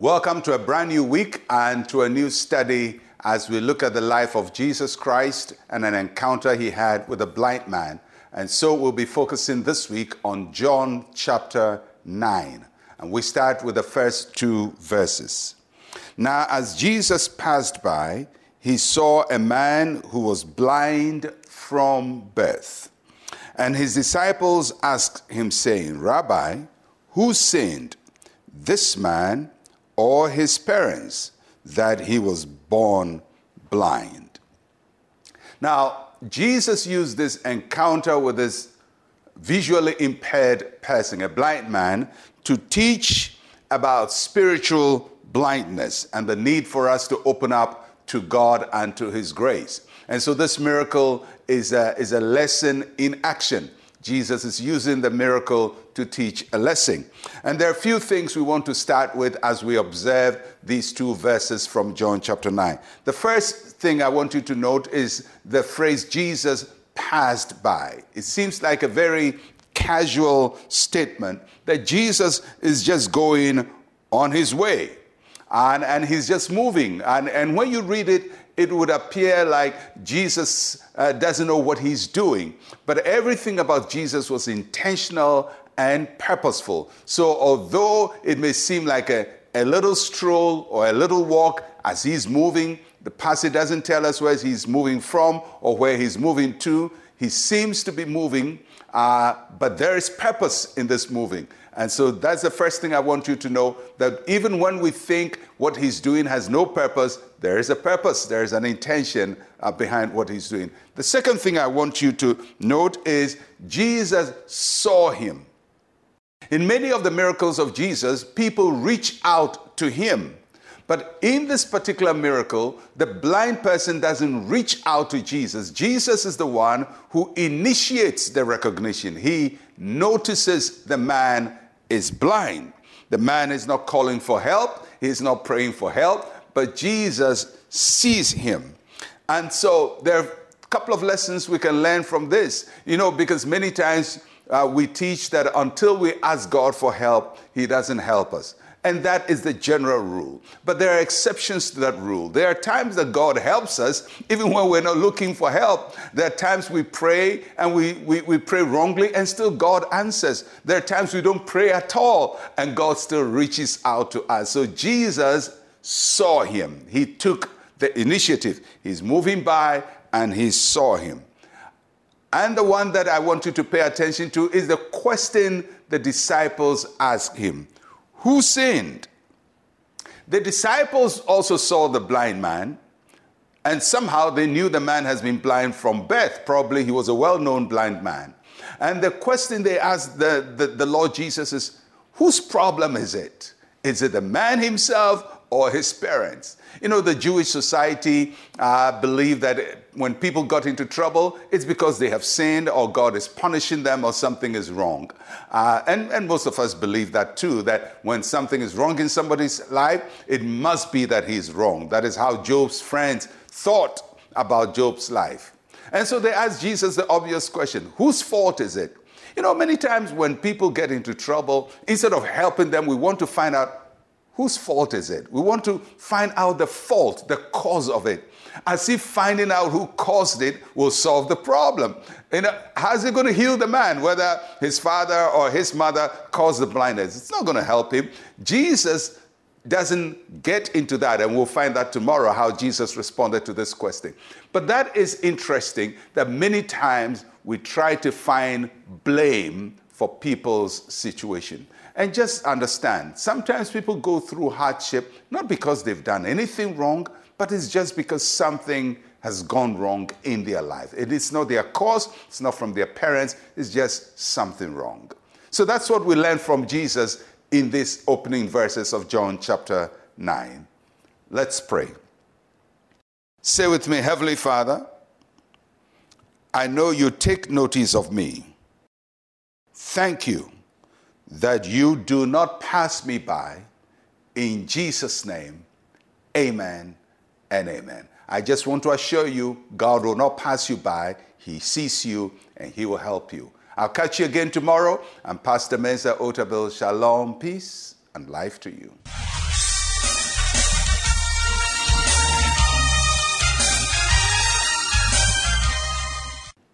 Welcome to a brand new week and to a new study as we look at the life of Jesus Christ and an encounter he had with a blind man. And so we'll be focusing this week on John chapter 9. And we start with the first two verses. Now, as Jesus passed by, he saw a man who was blind from birth. And his disciples asked him, saying, Rabbi, who sinned, this man or his parents, that he was born blind? Now, Jesus used this encounter with this visually impaired person, a blind man, to teach about spiritual blindness and the need for us to open up to God and to His grace. And so, this miracle is a, is a lesson in action. Jesus is using the miracle to teach a lesson. And there are a few things we want to start with as we observe these two verses from John chapter 9. The first thing I want you to note is the phrase Jesus passed by. It seems like a very casual statement that Jesus is just going on his way and, and he's just moving. And, and when you read it, it would appear like Jesus uh, doesn't know what he's doing. But everything about Jesus was intentional and purposeful. So, although it may seem like a, a little stroll or a little walk as he's moving, the passage doesn't tell us where he's moving from or where he's moving to. He seems to be moving, uh, but there is purpose in this moving. And so that's the first thing I want you to know that even when we think what he's doing has no purpose, there is a purpose, there is an intention uh, behind what he's doing. The second thing I want you to note is Jesus saw him. In many of the miracles of Jesus, people reach out to him. But in this particular miracle, the blind person doesn't reach out to Jesus. Jesus is the one who initiates the recognition. He notices the man is blind. The man is not calling for help, he's not praying for help, but Jesus sees him. And so there are a couple of lessons we can learn from this, you know, because many times uh, we teach that until we ask God for help, He doesn't help us. And that is the general rule. But there are exceptions to that rule. There are times that God helps us, even when we're not looking for help. There are times we pray and we, we, we pray wrongly, and still God answers. There are times we don't pray at all, and God still reaches out to us. So Jesus saw him. He took the initiative. He's moving by and he saw him. And the one that I want you to pay attention to is the question the disciples asked him Who sinned? The disciples also saw the blind man, and somehow they knew the man has been blind from birth. Probably he was a well known blind man. And the question they asked the, the, the Lord Jesus is Whose problem is it? Is it the man himself or his parents. You know, the Jewish society uh, believed that when people got into trouble, it's because they have sinned or God is punishing them or something is wrong. Uh, and, and most of us believe that too, that when something is wrong in somebody's life, it must be that he's wrong. That is how Job's friends thought about Job's life. And so they asked Jesus the obvious question whose fault is it? You know, many times when people get into trouble, instead of helping them, we want to find out Whose fault is it? We want to find out the fault, the cause of it, as if finding out who caused it will solve the problem. You know, how's it going to heal the man, whether his father or his mother caused the blindness? It's not going to help him. Jesus doesn't get into that, and we'll find that tomorrow how Jesus responded to this question. But that is interesting that many times we try to find blame for people's situation. And just understand, sometimes people go through hardship not because they've done anything wrong, but it's just because something has gone wrong in their life. It is not their cause, it's not from their parents, it's just something wrong. So that's what we learn from Jesus in these opening verses of John chapter 9. Let's pray. Say with me, Heavenly Father, I know you take notice of me. Thank you that you do not pass me by. In Jesus' name, amen and amen. I just want to assure you, God will not pass you by. He sees you and He will help you. I'll catch you again tomorrow. I'm Pastor Mensa Otabil. Shalom, peace, and life to you.